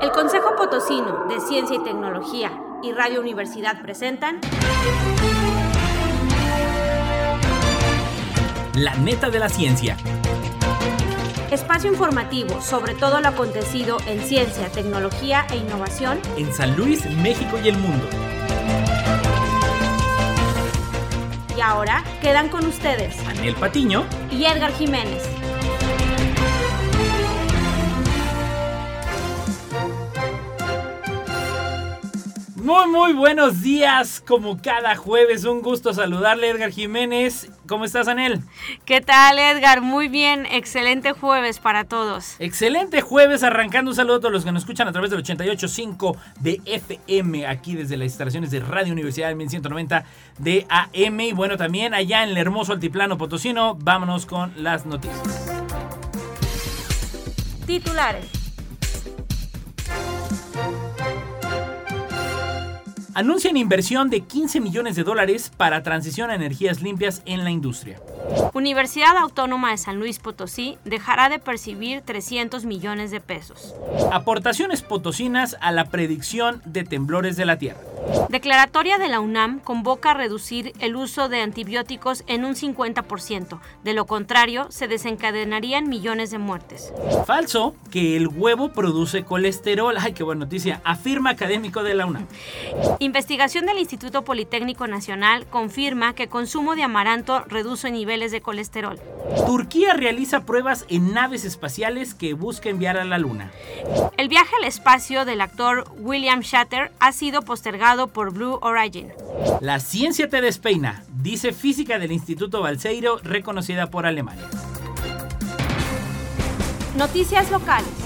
El Consejo Potosino de Ciencia y Tecnología y Radio Universidad presentan La neta de la ciencia. espacio informativo sobre todo lo acontecido en ciencia, tecnología e innovación. En San Luis, México y el mundo. Y ahora quedan con ustedes Anel Patiño. y Edgar Jiménez. Muy, muy buenos días. Como cada jueves, un gusto saludarle, Edgar Jiménez. ¿Cómo estás, Anel? ¿Qué tal, Edgar? Muy bien, excelente jueves para todos. Excelente jueves, arrancando un saludo a todos los que nos escuchan a través del 88.5 de FM, aquí desde las instalaciones de Radio Universidad del 1190 de AM. Y bueno, también allá en el hermoso altiplano potosino, vámonos con las noticias. Titulares. Anuncian inversión de 15 millones de dólares para transición a energías limpias en la industria. Universidad Autónoma de San Luis Potosí dejará de percibir 300 millones de pesos. Aportaciones potosinas a la predicción de temblores de la Tierra. Declaratoria de la UNAM convoca a reducir el uso de antibióticos en un 50%. De lo contrario, se desencadenarían millones de muertes. Falso que el huevo produce colesterol. Ay, qué buena noticia. Afirma académico de la UNAM. Investigación del Instituto Politécnico Nacional confirma que consumo de amaranto reduce niveles de colesterol. Turquía realiza pruebas en naves espaciales que busca enviar a la Luna. El viaje al espacio del actor William Shatter ha sido postergado por Blue Origin. La ciencia te despeina, dice física del Instituto Balseiro, reconocida por Alemania. Noticias locales.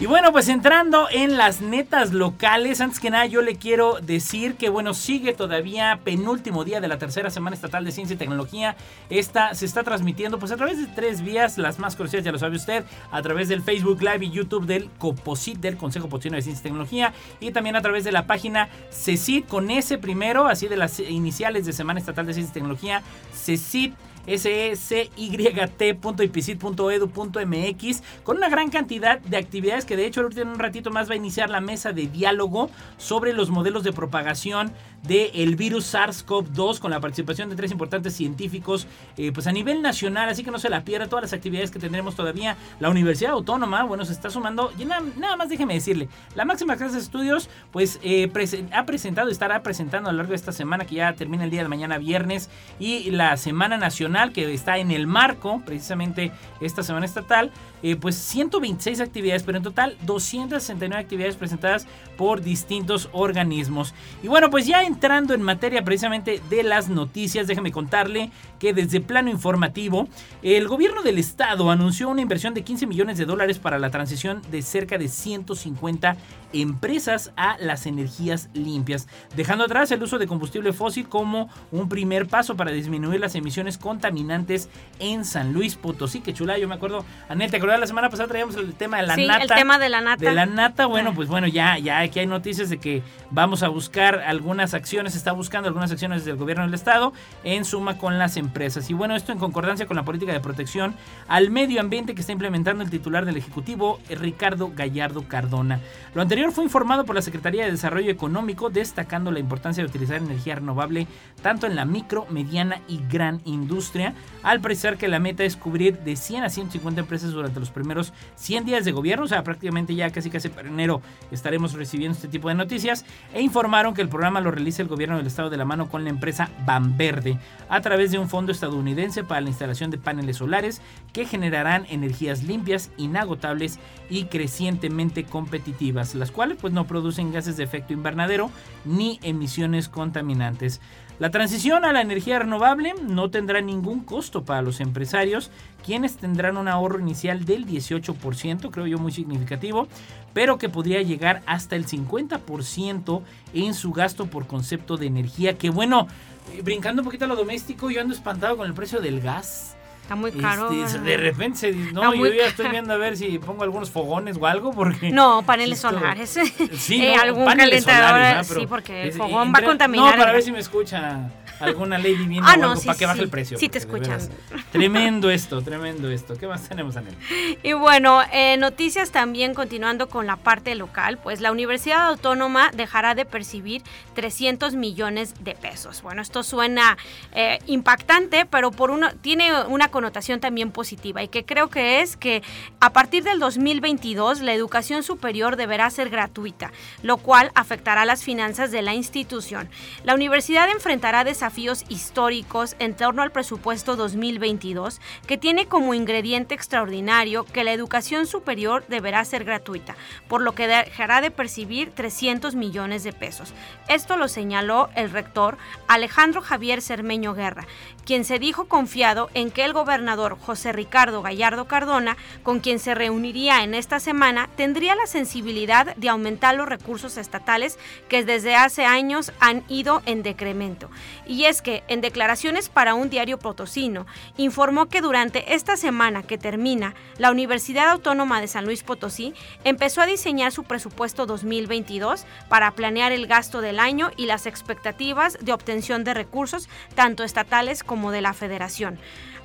Y bueno, pues entrando en las netas locales, antes que nada yo le quiero decir que bueno, sigue todavía penúltimo día de la tercera semana estatal de ciencia y tecnología. Esta se está transmitiendo pues a través de tres vías, las más conocidas ya lo sabe usted, a través del Facebook Live y YouTube del COPOSIT, del Consejo Potosino de Ciencia y Tecnología, y también a través de la página CECIT con ese primero, así de las iniciales de Semana Estatal de Ciencia y Tecnología, CECIT E secyt.ipcit.edu.mx con una gran cantidad de actividades que de hecho ahorita en un ratito más va a iniciar la mesa de diálogo sobre los modelos de propagación del virus SARS-CoV-2 con la participación de tres importantes científicos eh, pues a nivel nacional, así que no se la pierda todas las actividades que tendremos todavía. La Universidad Autónoma, bueno, se está sumando, y nada, más déjeme decirle, la máxima casa de estudios pues eh, ha presentado, estará presentando a lo largo de esta semana que ya termina el día de mañana viernes y la Semana Nacional que está en el marco precisamente esta semana estatal, eh, pues 126 actividades, pero en total 269 actividades presentadas por distintos organismos. Y bueno, pues ya entrando en materia precisamente de las noticias, déjeme contarle que desde plano informativo, el gobierno del estado anunció una inversión de 15 millones de dólares para la transición de cerca de 150 empresas a las energías limpias, dejando atrás el uso de combustible fósil como un primer paso para disminuir las emisiones contaminantes en San Luis Potosí. Que chula, yo me acuerdo, Anel, ¿te la semana pasada traíamos el tema de la sí, nata? el tema de la nata. De la nata, bueno, Ah. pues bueno, ya, ya aquí hay noticias de que vamos a buscar algunas acciones, está buscando algunas acciones del gobierno del estado en suma con las empresas. Y bueno, esto en concordancia con la política de protección al medio ambiente que está implementando el titular del Ejecutivo, Ricardo Gallardo Cardona. Lo anterior fue informado por la Secretaría de Desarrollo Económico, destacando la importancia de utilizar energía renovable tanto en la micro, mediana y gran industria, al precisar que la meta es cubrir de 100 a 150 empresas durante los primeros 100 días de gobierno, o sea, prácticamente ya casi casi para enero estaremos recibiendo este tipo de noticias, e informaron que el programa lo realiza el gobierno del estado de la mano con la empresa Banverde, a través de un fondo estadounidense para la instalación de paneles solares que generarán energías limpias, inagotables y crecientemente competitivas, las cuales pues no producen gases de efecto invernadero ni emisiones contaminantes. La transición a la energía renovable no tendrá ningún costo para los empresarios, quienes tendrán un ahorro inicial del 18%, creo yo muy significativo, pero que podría llegar hasta el 50% en su gasto por concepto de energía, que bueno, eh, brincando un poquito a lo doméstico, yo ando espantado con el precio del gas. Está muy caro. Este, de repente, se dice, no, yo ya estoy viendo a ver si pongo algunos fogones o algo, porque... No, paneles Esto- solares. Sí, Eh, no, algún paneles calentador. solares, sí, porque el es- fogón va a contaminar. No, para ver si me escucha. Alguna ley vivienda Ah, o no, algo sí, para que baje sí. el precio. Sí te escuchan. veras, Tremendo esto, tremendo esto. ¿Qué más tenemos, Anel? Y bueno, eh, noticias también continuando con la parte local, pues la Universidad Autónoma dejará de percibir 300 millones de pesos. Bueno, esto suena eh, impactante, pero por uno tiene una connotación también positiva y que creo que es que a partir del 2022 la educación superior deberá ser gratuita, lo cual afectará las finanzas de la institución. La universidad enfrentará desafíos históricos en torno al presupuesto 2022 que tiene como ingrediente extraordinario que la educación superior deberá ser gratuita, por lo que dejará de percibir 300 millones de pesos. Esto lo señaló el rector Alejandro Javier Cermeño Guerra, quien se dijo confiado en que el gobernador José Ricardo Gallardo Cardona, con quien se reuniría en esta semana, tendría la sensibilidad de aumentar los recursos estatales que desde hace años han ido en decremento. Y es que, en declaraciones para un diario potosino, informó que durante esta semana que termina, la Universidad Autónoma de San Luis Potosí empezó a diseñar su presupuesto 2022 para planear el gasto del año y las expectativas de obtención de recursos, tanto estatales como de la federación.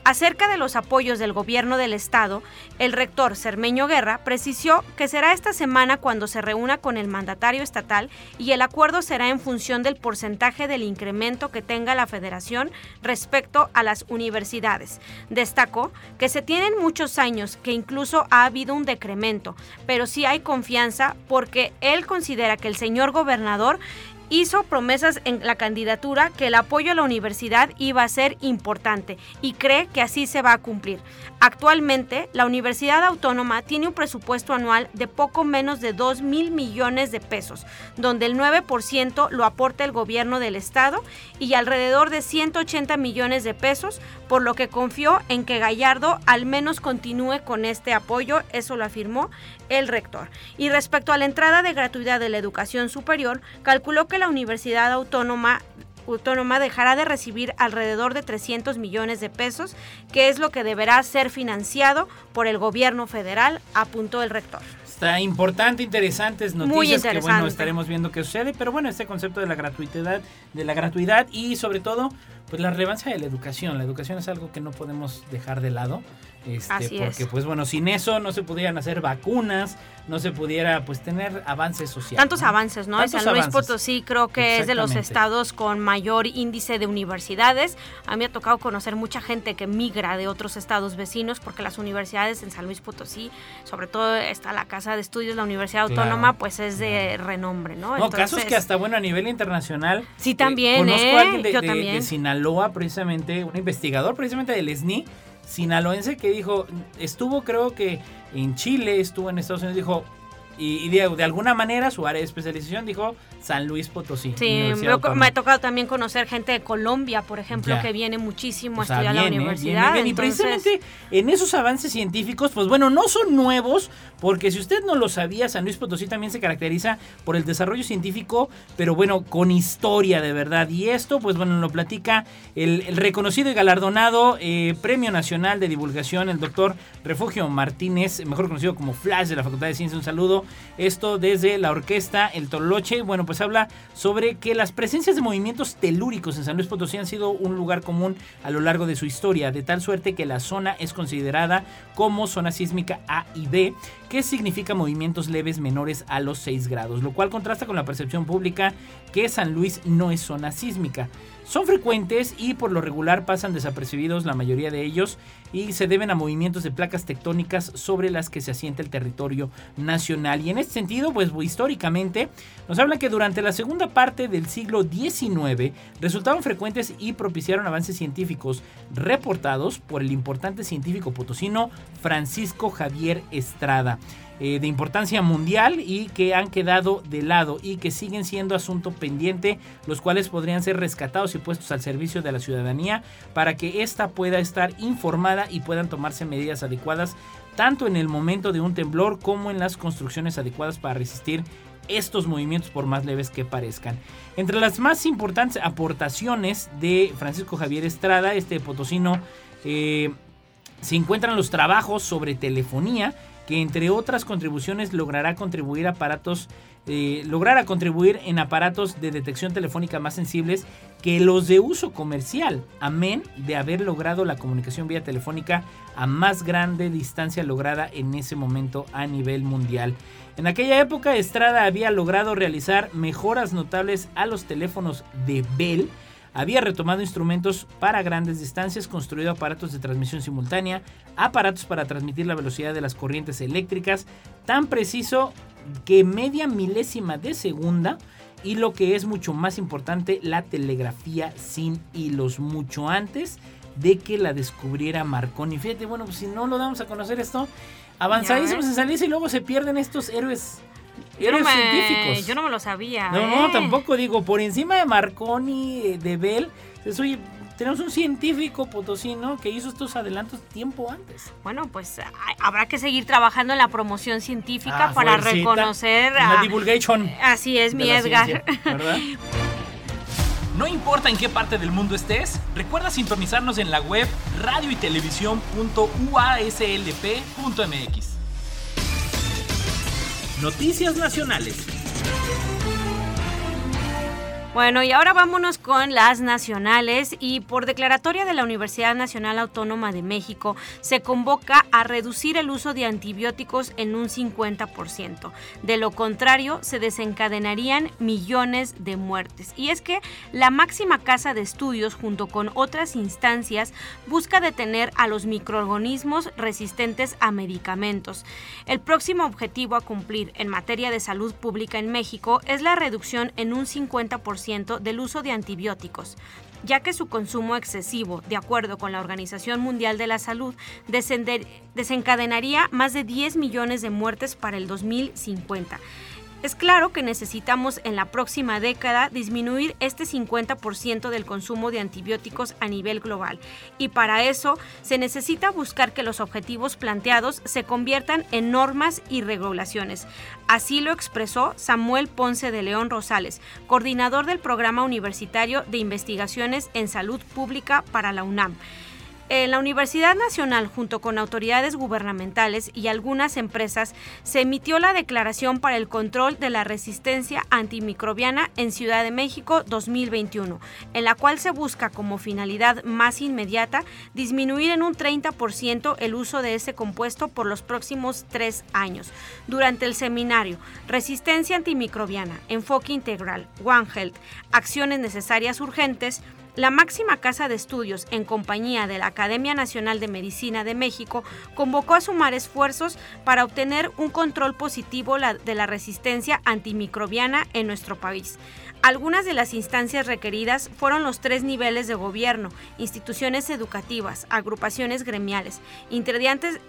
Acerca de los apoyos del gobierno del estado, el rector Cermeño Guerra precisó que será esta semana cuando se reúna con el mandatario estatal y el acuerdo será en función del porcentaje del incremento que tenga la federación respecto a las universidades. Destacó que se tienen muchos años que incluso ha habido un decremento, pero sí hay confianza porque él considera que el señor gobernador hizo promesas en la candidatura que el apoyo a la universidad iba a ser importante y cree que así se va a cumplir. Actualmente, la Universidad Autónoma tiene un presupuesto anual de poco menos de 2 mil millones de pesos, donde el 9% lo aporta el gobierno del estado y alrededor de 180 millones de pesos, por lo que confió en que Gallardo al menos continúe con este apoyo, eso lo afirmó el rector. Y respecto a la entrada de gratuidad de la educación superior, calculó que la Universidad Autónoma Autónoma dejará de recibir alrededor de 300 millones de pesos, que es lo que deberá ser financiado por el gobierno federal, apuntó el rector. Está importante, interesantes noticias Muy que bueno interesante. estaremos viendo qué sucede, pero bueno, este concepto de la gratuidad, de la gratuidad y sobre todo pues la relevancia de la educación. La educación es algo que no podemos dejar de lado. Este, Así porque es. pues bueno, sin eso no se pudieran hacer vacunas, no se pudiera pues tener avances sociales. Tantos ¿no? avances, ¿no? Tantos San Luis avances. Potosí creo que es de los estados con mayor índice de universidades. A mí me ha tocado conocer mucha gente que migra de otros estados vecinos porque las universidades en San Luis Potosí, sobre todo está la Casa de Estudios, la Universidad Claro, Autónoma, pues es de renombre, ¿no? No, casos que hasta bueno a nivel internacional. Sí, eh, también, conozco ¿eh? a alguien de, Yo de- también. de Sinaloa, precisamente, un investigador precisamente del SNI, sinaloense, que dijo, estuvo creo que en Chile, estuvo en Estados Unidos, dijo, y, y de, de alguna manera su área de especialización dijo San Luis Potosí. Sí, me, ha tocado también conocer gente de Colombia, por ejemplo, Ya. que viene muchísimo O a sea, estudiar viene, la viene, universidad. viene. Y entonces- precisamente en esos avances científicos, pues bueno, no son nuevos, porque si usted no lo sabía, San Luis Potosí también se caracteriza por el desarrollo científico, pero bueno, con historia de verdad. Y esto, pues bueno, lo platica el, el reconocido y galardonado eh, Premio Nacional de Divulgación, el doctor Refugio Martínez, mejor conocido como Flash de la Facultad de Ciencias. Un saludo. Esto desde la orquesta El Toloche. Bueno, pues habla sobre que las presencias de movimientos telúricos en San Luis Potosí han sido un lugar común a lo largo de su historia, de tal suerte que la zona es considerada como zona sísmica A y B, que significa movimientos leves menores a los 6 grados, lo cual contrasta con la percepción pública que San Luis no es zona sísmica. Son frecuentes y por lo regular pasan desapercibidos la mayoría de ellos y se deben a movimientos de placas tectónicas sobre las que se asienta el territorio nacional. Y en este sentido, pues históricamente, nos habla que durante la segunda parte del siglo XIX resultaron frecuentes y propiciaron avances científicos reportados por el importante científico potosino Francisco Javier Estrada eh, de importancia mundial y que han quedado de lado y que siguen siendo asunto pendiente, los cuales podrían ser rescatados y puestos al servicio de la ciudadanía para que ésta pueda estar informada y puedan tomarse medidas adecuadas tanto en el momento de un temblor como en las construcciones adecuadas para resistir estos movimientos por más leves que parezcan. Entre las más importantes aportaciones de Francisco Javier Estrada, este potosino, eh, se encuentran los trabajos sobre telefonía que entre otras contribuciones logrará contribuir aparatos eh, lograra contribuir en aparatos de detección telefónica más sensibles que los de uso comercial, amén de haber logrado la comunicación vía telefónica a más grande distancia lograda en ese momento a nivel mundial. En aquella época Estrada había logrado realizar mejoras notables a los teléfonos de Bell, había retomado instrumentos para grandes distancias, construido aparatos de transmisión simultánea, aparatos para transmitir la velocidad de las corrientes eléctricas, tan preciso que media milésima de segunda y lo que es mucho más importante, la telegrafía sin hilos, mucho antes de que la descubriera Marconi. Fíjate, bueno, pues si no lo damos a conocer esto, avanzadísimos en salirse y luego se pierden estos héroes. Héroes científicos. Yo no me lo sabía. No, no, ¿eh? tampoco digo, por encima de Marconi, de Bell, soy tenemos un científico potosino que hizo estos adelantos tiempo antes. Bueno, pues habrá que seguir trabajando en la promoción científica ah, para reconocer. La divulgation. Así es, mi Edgar. No importa en qué parte del mundo estés, recuerda sintonizarnos en la web radio y Noticias Nacionales. Bueno, y ahora vámonos con las nacionales y por declaratoria de la Universidad Nacional Autónoma de México se convoca a reducir el uso de antibióticos en un 50%. De lo contrario, se desencadenarían millones de muertes. Y es que la máxima casa de estudios junto con otras instancias busca detener a los microorganismos resistentes a medicamentos. El próximo objetivo a cumplir en materia de salud pública en México es la reducción en un 50% del uso de antibióticos, ya que su consumo excesivo, de acuerdo con la Organización Mundial de la Salud, desencadenaría más de 10 millones de muertes para el 2050. Es claro que necesitamos en la próxima década disminuir este 50% del consumo de antibióticos a nivel global y para eso se necesita buscar que los objetivos planteados se conviertan en normas y regulaciones. Así lo expresó Samuel Ponce de León Rosales, coordinador del Programa Universitario de Investigaciones en Salud Pública para la UNAM. En la Universidad Nacional, junto con autoridades gubernamentales y algunas empresas, se emitió la Declaración para el Control de la Resistencia Antimicrobiana en Ciudad de México 2021, en la cual se busca como finalidad más inmediata disminuir en un 30% el uso de ese compuesto por los próximos tres años. Durante el seminario Resistencia Antimicrobiana, Enfoque Integral, One Health, Acciones Necesarias Urgentes, la máxima casa de estudios, en compañía de la Academia Nacional de Medicina de México, convocó a sumar esfuerzos para obtener un control positivo de la resistencia antimicrobiana en nuestro país. Algunas de las instancias requeridas fueron los tres niveles de gobierno, instituciones educativas, agrupaciones gremiales, integrantes,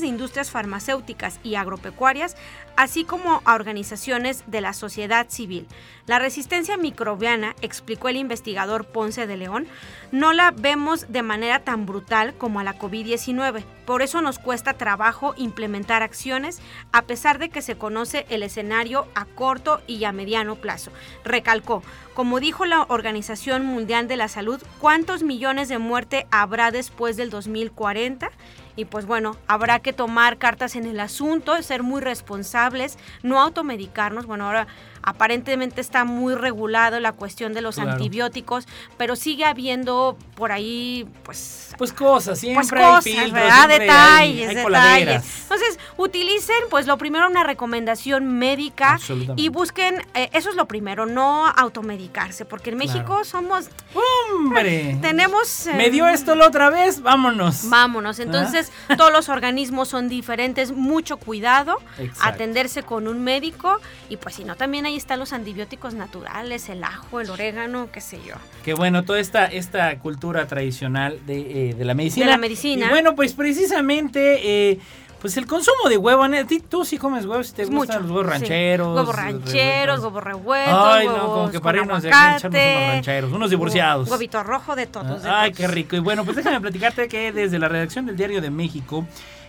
de industrias farmacéuticas y agropecuarias, así como a organizaciones de la sociedad civil. La resistencia microbiana, explicó el investigador Ponce de León, no la vemos de manera tan brutal como a la COVID-19. Por eso nos cuesta trabajo implementar acciones a pesar de que se conoce el escenario a corto y a mediano plazo. Recalcó, como dijo la Organización Mundial de la Salud, ¿cuántos millones de muerte habrá después del 2040? Y pues bueno, habrá que tomar cartas en el asunto, ser muy responsables, no automedicarnos. Bueno, ahora aparentemente está muy regulado la cuestión de los antibióticos, pero sigue habiendo por ahí, pues... Pues cosas, siempre pues cosas, hay ¿verdad? detalles, detalles. Entonces, utilicen, pues lo primero, una recomendación médica y busquen, eh, eso es lo primero, no automedicarse, porque en México somos... ¡Hombre! Tenemos... Me dio esto la otra vez, vámonos. Vámonos, entonces todos los organismos son diferentes, mucho cuidado, atenderse con un médico y pues si no, también hay están los antibióticos naturales, el ajo, el orégano, qué sé yo. Qué bueno, toda esta, esta cultura tradicional de, eh, la medicina. De la medicina. Y bueno, pues precisamente... Eh, pues el consumo de huevo, tú sí comes huevos, te gustan los huevos rancheros. Huevos rancheros, huevos revueltos. Ay, no, como que para irnos de aquí echarnos unos rancheros, unos divorciados. Huevito rojo de todos. Ay, qué rico. Y bueno, pues déjame platicarte que desde la redacción del Diario de México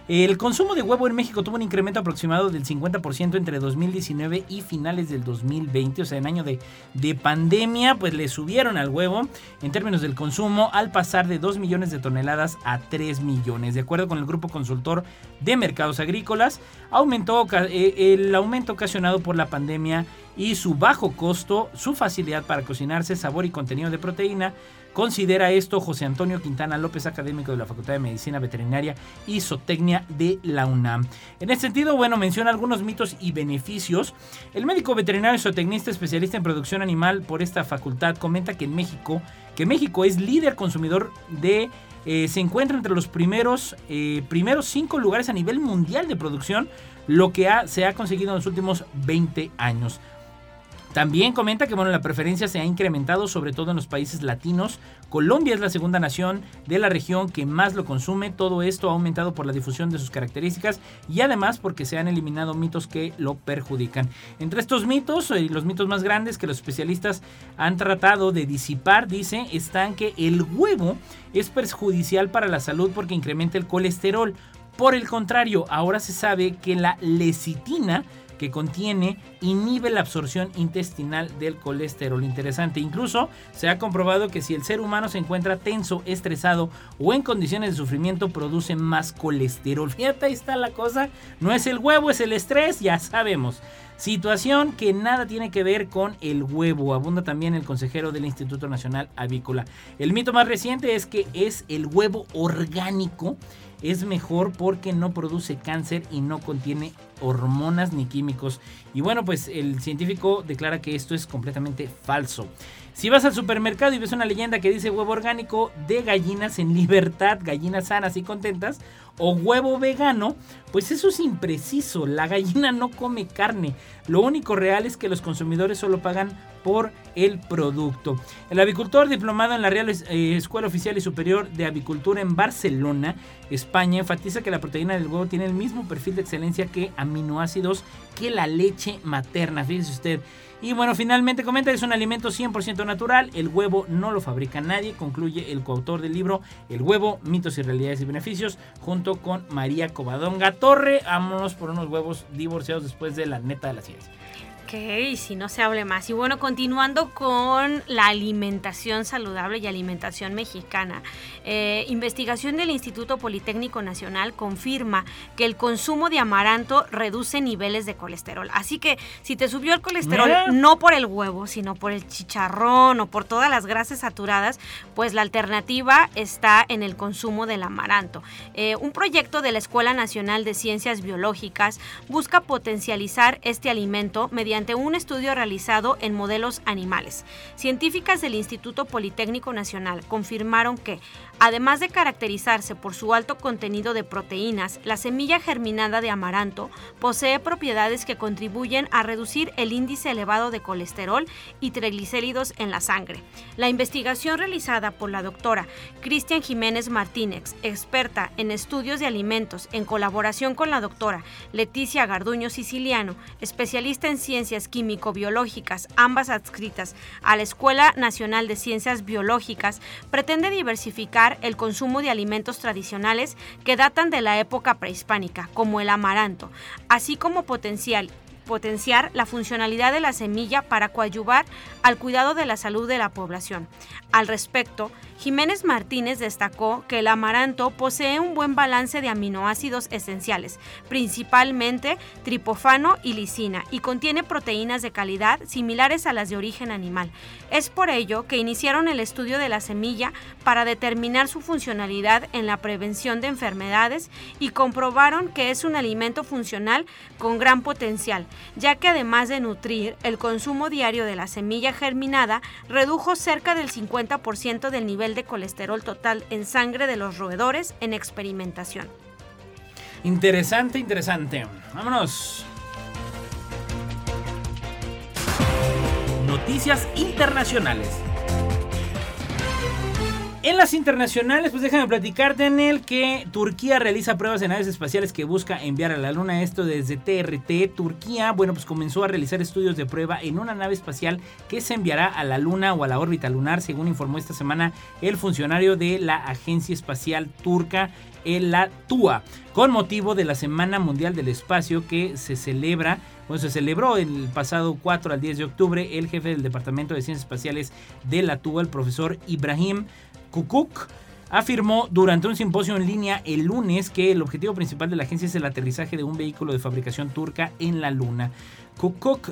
El consumo de huevo en México tuvo un incremento aproximado del 50% entre 2019 y finales del 2020, o sea, en año de, de, pandemia, pues le subieron al huevo en términos del consumo al pasar de 2 millones de toneladas a 3 millones. De acuerdo con el grupo consultor de mercados agrícolas, aumentó eh, el aumento ocasionado por la pandemia y su bajo costo, su facilidad para cocinarse, sabor y contenido de proteína. Considera esto José Antonio Quintana López, académico de la Facultad de Medicina Veterinaria y Zootecnia de la UNAM. En este sentido, bueno, menciona algunos mitos y beneficios. El médico veterinario y zootecnista especialista en producción animal por esta facultad comenta que en México, que México es líder consumidor de eh, se encuentra entre los primeros, eh, primeros cinco lugares a nivel mundial de producción, lo que se ha conseguido en los últimos 20 años. También comenta que bueno, la preferencia se ha incrementado sobre todo en los países latinos. Colombia es la segunda nación de la región que más lo consume. Todo esto ha aumentado por la difusión de sus características y además porque se han eliminado mitos que lo perjudican. Entre estos mitos, eh, los mitos más grandes que los especialistas han tratado de disipar, dice, están que el huevo es perjudicial para la salud porque incrementa el colesterol. Por el contrario, ahora se sabe que la lecitina que contiene inhibe la absorción intestinal del colesterol. Interesante. Incluso se ha comprobado que si el ser humano se encuentra tenso, estresado o en condiciones de sufrimiento, produce más colesterol. Fíjate, ahí está la cosa. No es el huevo, es el estrés, ya sabemos. Situación que nada tiene que ver con el huevo. Abunda también el consejero del Instituto Nacional Avícola. El mito más reciente es que es el huevo orgánico es mejor porque no produce cáncer y no contiene hormonas ni químicos. Y bueno, pues el científico declara que esto es completamente falso. Si vas al supermercado y ves una leyenda que dice huevo orgánico de gallinas en libertad, gallinas sanas y contentas, o huevo vegano, pues eso es impreciso. La gallina no come carne. Lo único real es que los consumidores solo pagan por el producto. El avicultor diplomado en la Real eh, Escuela Oficial y Superior de Avicultura en Barcelona, España, enfatiza que la proteína del huevo tiene el mismo perfil de excelencia que aminoácidos que la leche materna. Fíjese usted. Y bueno, finalmente comenta, es un alimento 100% natural, el huevo no lo fabrica nadie, concluye el coautor del libro El huevo, mitos y realidades y beneficios, junto con María Covadonga Torre. Vámonos por unos huevos divorciados después de la neta de la ciencia. Ok, si no se hable más. Y bueno, continuando con la alimentación saludable y alimentación mexicana. Eh, investigación del Instituto Politécnico Nacional confirma que el consumo de amaranto reduce niveles de colesterol. Así que si te subió el colesterol no por el huevo, sino por el chicharrón o por todas las grasas saturadas, pues la alternativa está en el consumo del amaranto. Eh, un proyecto de la Escuela Nacional de Ciencias Biológicas busca potencializar este alimento mediante un estudio realizado en modelos animales. Científicas del Instituto Politécnico Nacional confirmaron que, además de caracterizarse por su alto contenido de proteínas, la semilla germinada de amaranto posee propiedades que contribuyen a reducir el índice elevado de colesterol y triglicéridos en la sangre. La investigación realizada por la doctora Cristian Jiménez Martínez, experta en estudios de alimentos, en colaboración con la doctora Leticia Garduño Siciliano, especialista en ciencias Químico-Biológicas, ambas adscritas a la Escuela Nacional de Ciencias Biológicas, pretende diversificar el consumo de alimentos tradicionales que datan de la época prehispánica, como el amaranto, así como potencial potenciar la funcionalidad de la semilla para coadyuvar al cuidado de la salud de la población. Al respecto, Jiménez Martínez destacó que el amaranto posee un buen balance de aminoácidos esenciales, principalmente tripofano y lisina, y contiene proteínas de calidad similares a las de origen animal. Es por ello que iniciaron el estudio de la semilla para determinar su funcionalidad en la prevención de enfermedades y comprobaron que es un alimento funcional con gran potencial, ya que además de nutrir, el consumo diario de la semilla germinada redujo cerca del 50% del nivel de colesterol total en sangre de los roedores en experimentación. Interesante, interesante. Vámonos. Noticias internacionales. En las internacionales, pues déjame platicarte en el que Turquía realiza pruebas de naves espaciales que busca enviar a la Luna. Esto desde TRT. Turquía, bueno, pues comenzó a realizar estudios de prueba en una nave espacial que se enviará a la Luna o a la órbita lunar, según informó esta semana el funcionario de la Agencia Espacial Turca, el TUA, con motivo de la Semana Mundial del Espacio que se celebra bueno, se celebró el pasado 4 al 10 de octubre. El jefe del Departamento de Ciencias Espaciales de la TUA, el profesor Ibrahim Kukuk, afirmó durante un simposio en línea el lunes que el objetivo principal de la agencia es el aterrizaje de un vehículo de fabricación turca en la Luna. Kukuk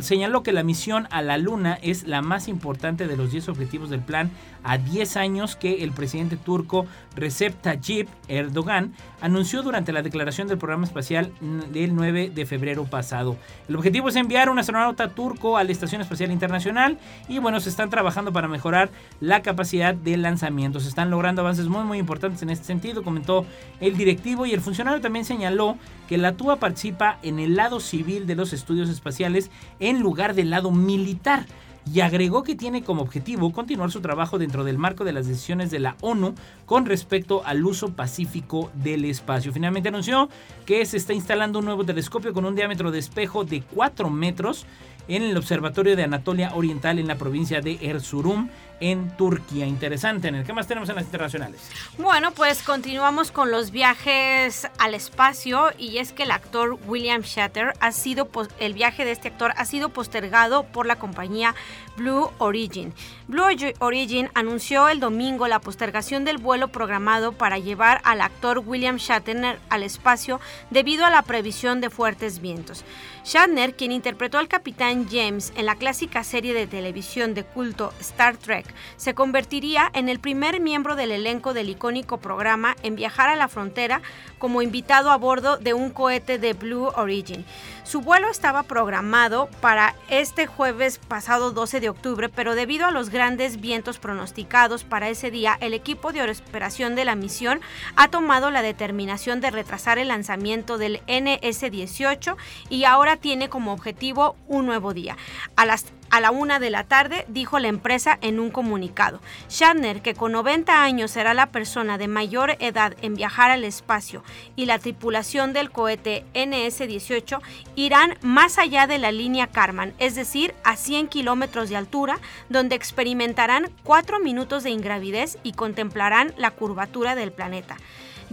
señaló que la misión a la Luna es la más importante de los 10 objetivos del plan a 10 años que el presidente turco Recep Tayyip Erdogan anunció durante la declaración del programa espacial del 9 de febrero pasado. El objetivo es enviar un astronauta turco a la Estación Espacial Internacional y bueno, se están trabajando para mejorar la capacidad de lanzamiento. Se están logrando avances muy muy importantes en este sentido, comentó el directivo y el funcionario también señaló que la TUA participa en el lado civil de los estudios espaciales en lugar del lado militar y agregó que tiene como objetivo continuar su trabajo dentro del marco de las decisiones de la ONU con respecto al uso pacífico del espacio. Finalmente anunció que se está instalando un nuevo telescopio con un diámetro de espejo de 4 metros en el Observatorio de Anatolia Oriental en la provincia de Erzurum en Turquía. Interesante. ¿En qué más tenemos en las internacionales? Bueno, pues continuamos con los viajes al espacio y es que el actor William Shatter ha sido el viaje de este actor ha sido postergado por la compañía Blue Origin. Blue Origin anunció el domingo la postergación del vuelo programado para llevar al actor William Shatner al espacio debido a la previsión de fuertes vientos. Shatner, quien interpretó al capitán James en la clásica serie de televisión de culto Star Trek, se convertiría en el primer miembro del elenco del icónico programa en viajar a la frontera como invitado a bordo de un cohete de Blue Origin. Su vuelo estaba programado para este jueves pasado 12 de octubre, pero debido a los grandes vientos pronosticados para ese día, el equipo de operación de la misión ha tomado la determinación de retrasar el lanzamiento del NS-18 y ahora tiene como objetivo un nuevo día. A las a la una de la tarde, dijo la empresa en un comunicado. Shatner, que con 90 años será la persona de mayor edad en viajar al espacio, y la tripulación del cohete NS-18 irán más allá de la línea Karman, es decir, a 100 kilómetros de altura, donde experimentarán cuatro minutos de ingravidez y contemplarán la curvatura del planeta.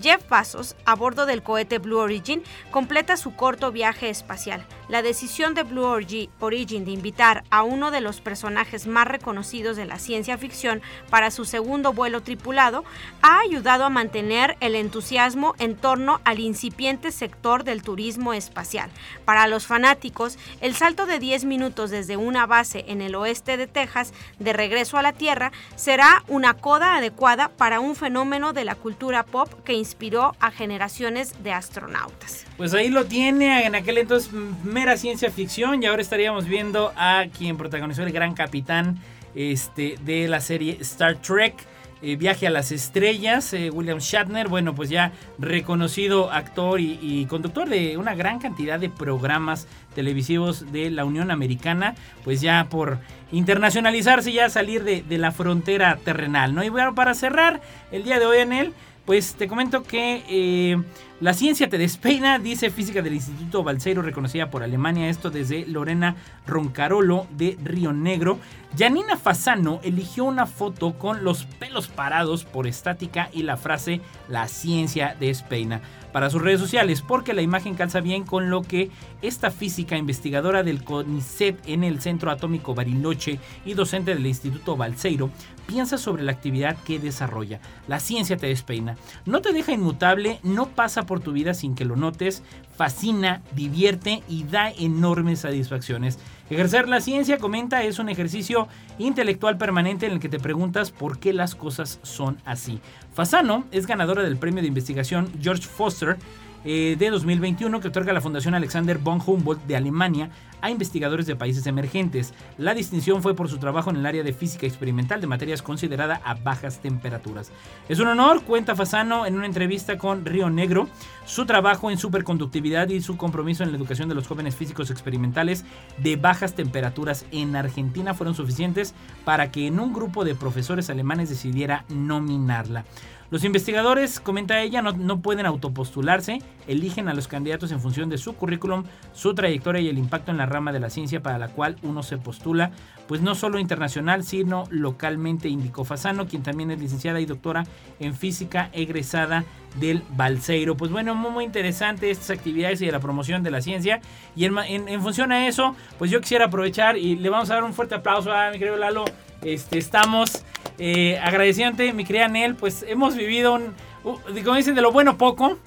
Jeff Bezos, a bordo del cohete Blue Origin, completa su corto viaje espacial. La decisión de Blue Origin de invitar a uno de los personajes más reconocidos de la ciencia ficción para su segundo vuelo tripulado ha ayudado a mantener el entusiasmo en torno al incipiente sector del turismo espacial. Para los fanáticos, el salto de 10 minutos desde una base en el oeste de Texas de regreso a la Tierra será una coda adecuada para un fenómeno de la cultura pop que inspiró a generaciones de astronautas. Pues ahí lo tiene, en aquel entonces mera ciencia ficción y ahora estaríamos viendo a quien protagonizó el gran capitán este, de la serie Star Trek. Eh, Viaje a las Estrellas, eh, William Shatner, bueno, pues ya reconocido actor y, conductor de una gran cantidad de programas televisivos de la Unión Americana, pues ya por internacionalizarse, ya salir de, de la frontera terrenal, ¿no? Y bueno, para cerrar el día de hoy en él, pues te comento que eh, la ciencia te despeina, dice física del Instituto Balseiro, reconocida por Alemania, esto desde Lorena Roncarolo de Río Negro. Janina Fasano eligió una foto con los pelos parados por estática y la frase La ciencia despeina para sus redes sociales, porque la imagen calza bien con lo que esta física investigadora del CONICET en el Centro Atómico Bariloche y docente del Instituto Balseiro piensa sobre la actividad que desarrolla. La ciencia te despeina. No te deja inmutable, no pasa por tu vida sin que lo notes, fascina, divierte y da enormes satisfacciones. Ejercer la ciencia, comenta, es un ejercicio intelectual permanente en el que te preguntas por qué las cosas son así. Fasano es ganadora del premio de investigación George Foster eh, de 2021 que otorga la Fundación Alexander von Humboldt de Alemania a investigadores de países emergentes. La distinción fue por su trabajo en el área de física experimental de materias considerada a bajas temperaturas. Es un honor, cuenta Fasano en una entrevista con Río Negro, su trabajo en superconductividad y su compromiso en la educación de los jóvenes físicos experimentales de bajas temperaturas en Argentina fueron suficientes para que en un grupo de profesores alemanes decidiera nominarla. Los investigadores, comenta ella, no, pueden autopostularse, eligen a los candidatos en función de su currículum, su trayectoria y el impacto en la rama de la ciencia para la cual uno se postula, pues no solo internacional, sino localmente, indicó Fasano, quien también es licenciada y doctora en física egresada del Balseiro. Pues bueno, muy, muy interesante estas actividades y de la promoción de la ciencia. Y en, función a eso, pues yo quisiera aprovechar y le vamos a dar un fuerte aplauso a mi querido Lalo. Este, estamos eh, agradeciente, mi querida Nel, pues hemos vivido un, como dicen, de lo bueno poco,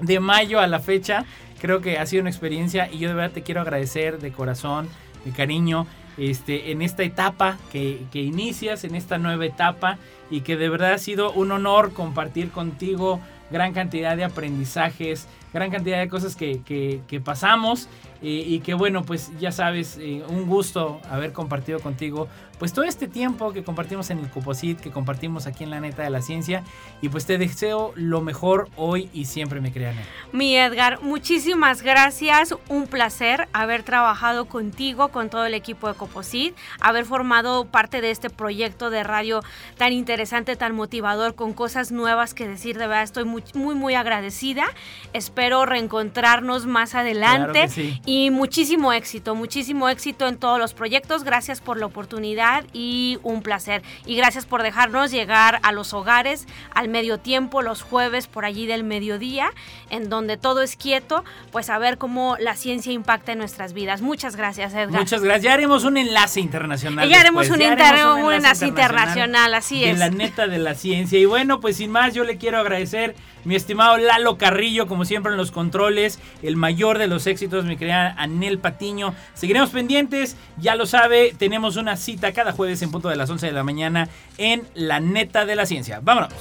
de mayo a la fecha. Creo que ha sido una experiencia y yo de verdad te quiero agradecer de corazón, mi cariño, este, en esta etapa que, que inicias, en esta nueva etapa y que de verdad ha sido un honor compartir contigo gran cantidad de aprendizajes, gran cantidad de cosas que, que, pasamos y que bueno, pues ya sabes, eh, un gusto haber compartido contigo pues todo este tiempo que compartimos en el Cuposit, que compartimos aquí en la neta de la ciencia y pues te deseo lo mejor hoy y siempre me crean. Mi Edgar, muchísimas gracias, un placer haber trabajado contigo, con todo el equipo de Coposit, haber formado parte de este proyecto de radio tan interesante, tan motivador, con cosas nuevas que decir, de verdad estoy muy, muy, muy agradecida. Espero reencontrarnos más adelante y muchísimo éxito, muchísimo éxito en todos los proyectos. Gracias por la oportunidad y un placer. Y gracias por dejarnos llegar a los hogares al medio tiempo, los jueves por allí del mediodía, en donde todo es quieto, pues a ver cómo la ciencia impacta en nuestras vidas. Muchas gracias, Edgar. Muchas gracias. Ya haremos un enlace internacional. Ya haremos un, enlace, internacional, así es. En la neta de la ciencia. Y bueno, pues sin más, yo le quiero agradecer mi estimado Lalo Carrillo, como siempre en los controles, el mayor de los éxitos, mi querida Anel Patiño. Seguiremos pendientes, ya lo sabe, tenemos una cita cada jueves en punto de las 11 de la mañana en La Neta de la Ciencia. Vámonos.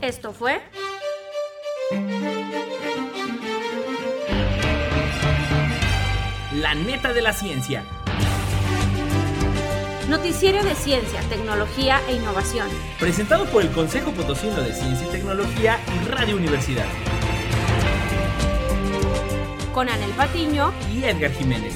Esto fue... La Neta de la Ciencia Noticiero de Ciencia, Tecnología e Innovación. Presentado por el Consejo Potosino de Ciencia y Tecnología y Radio Universidad. Con Anel Patiño y Edgar Jiménez.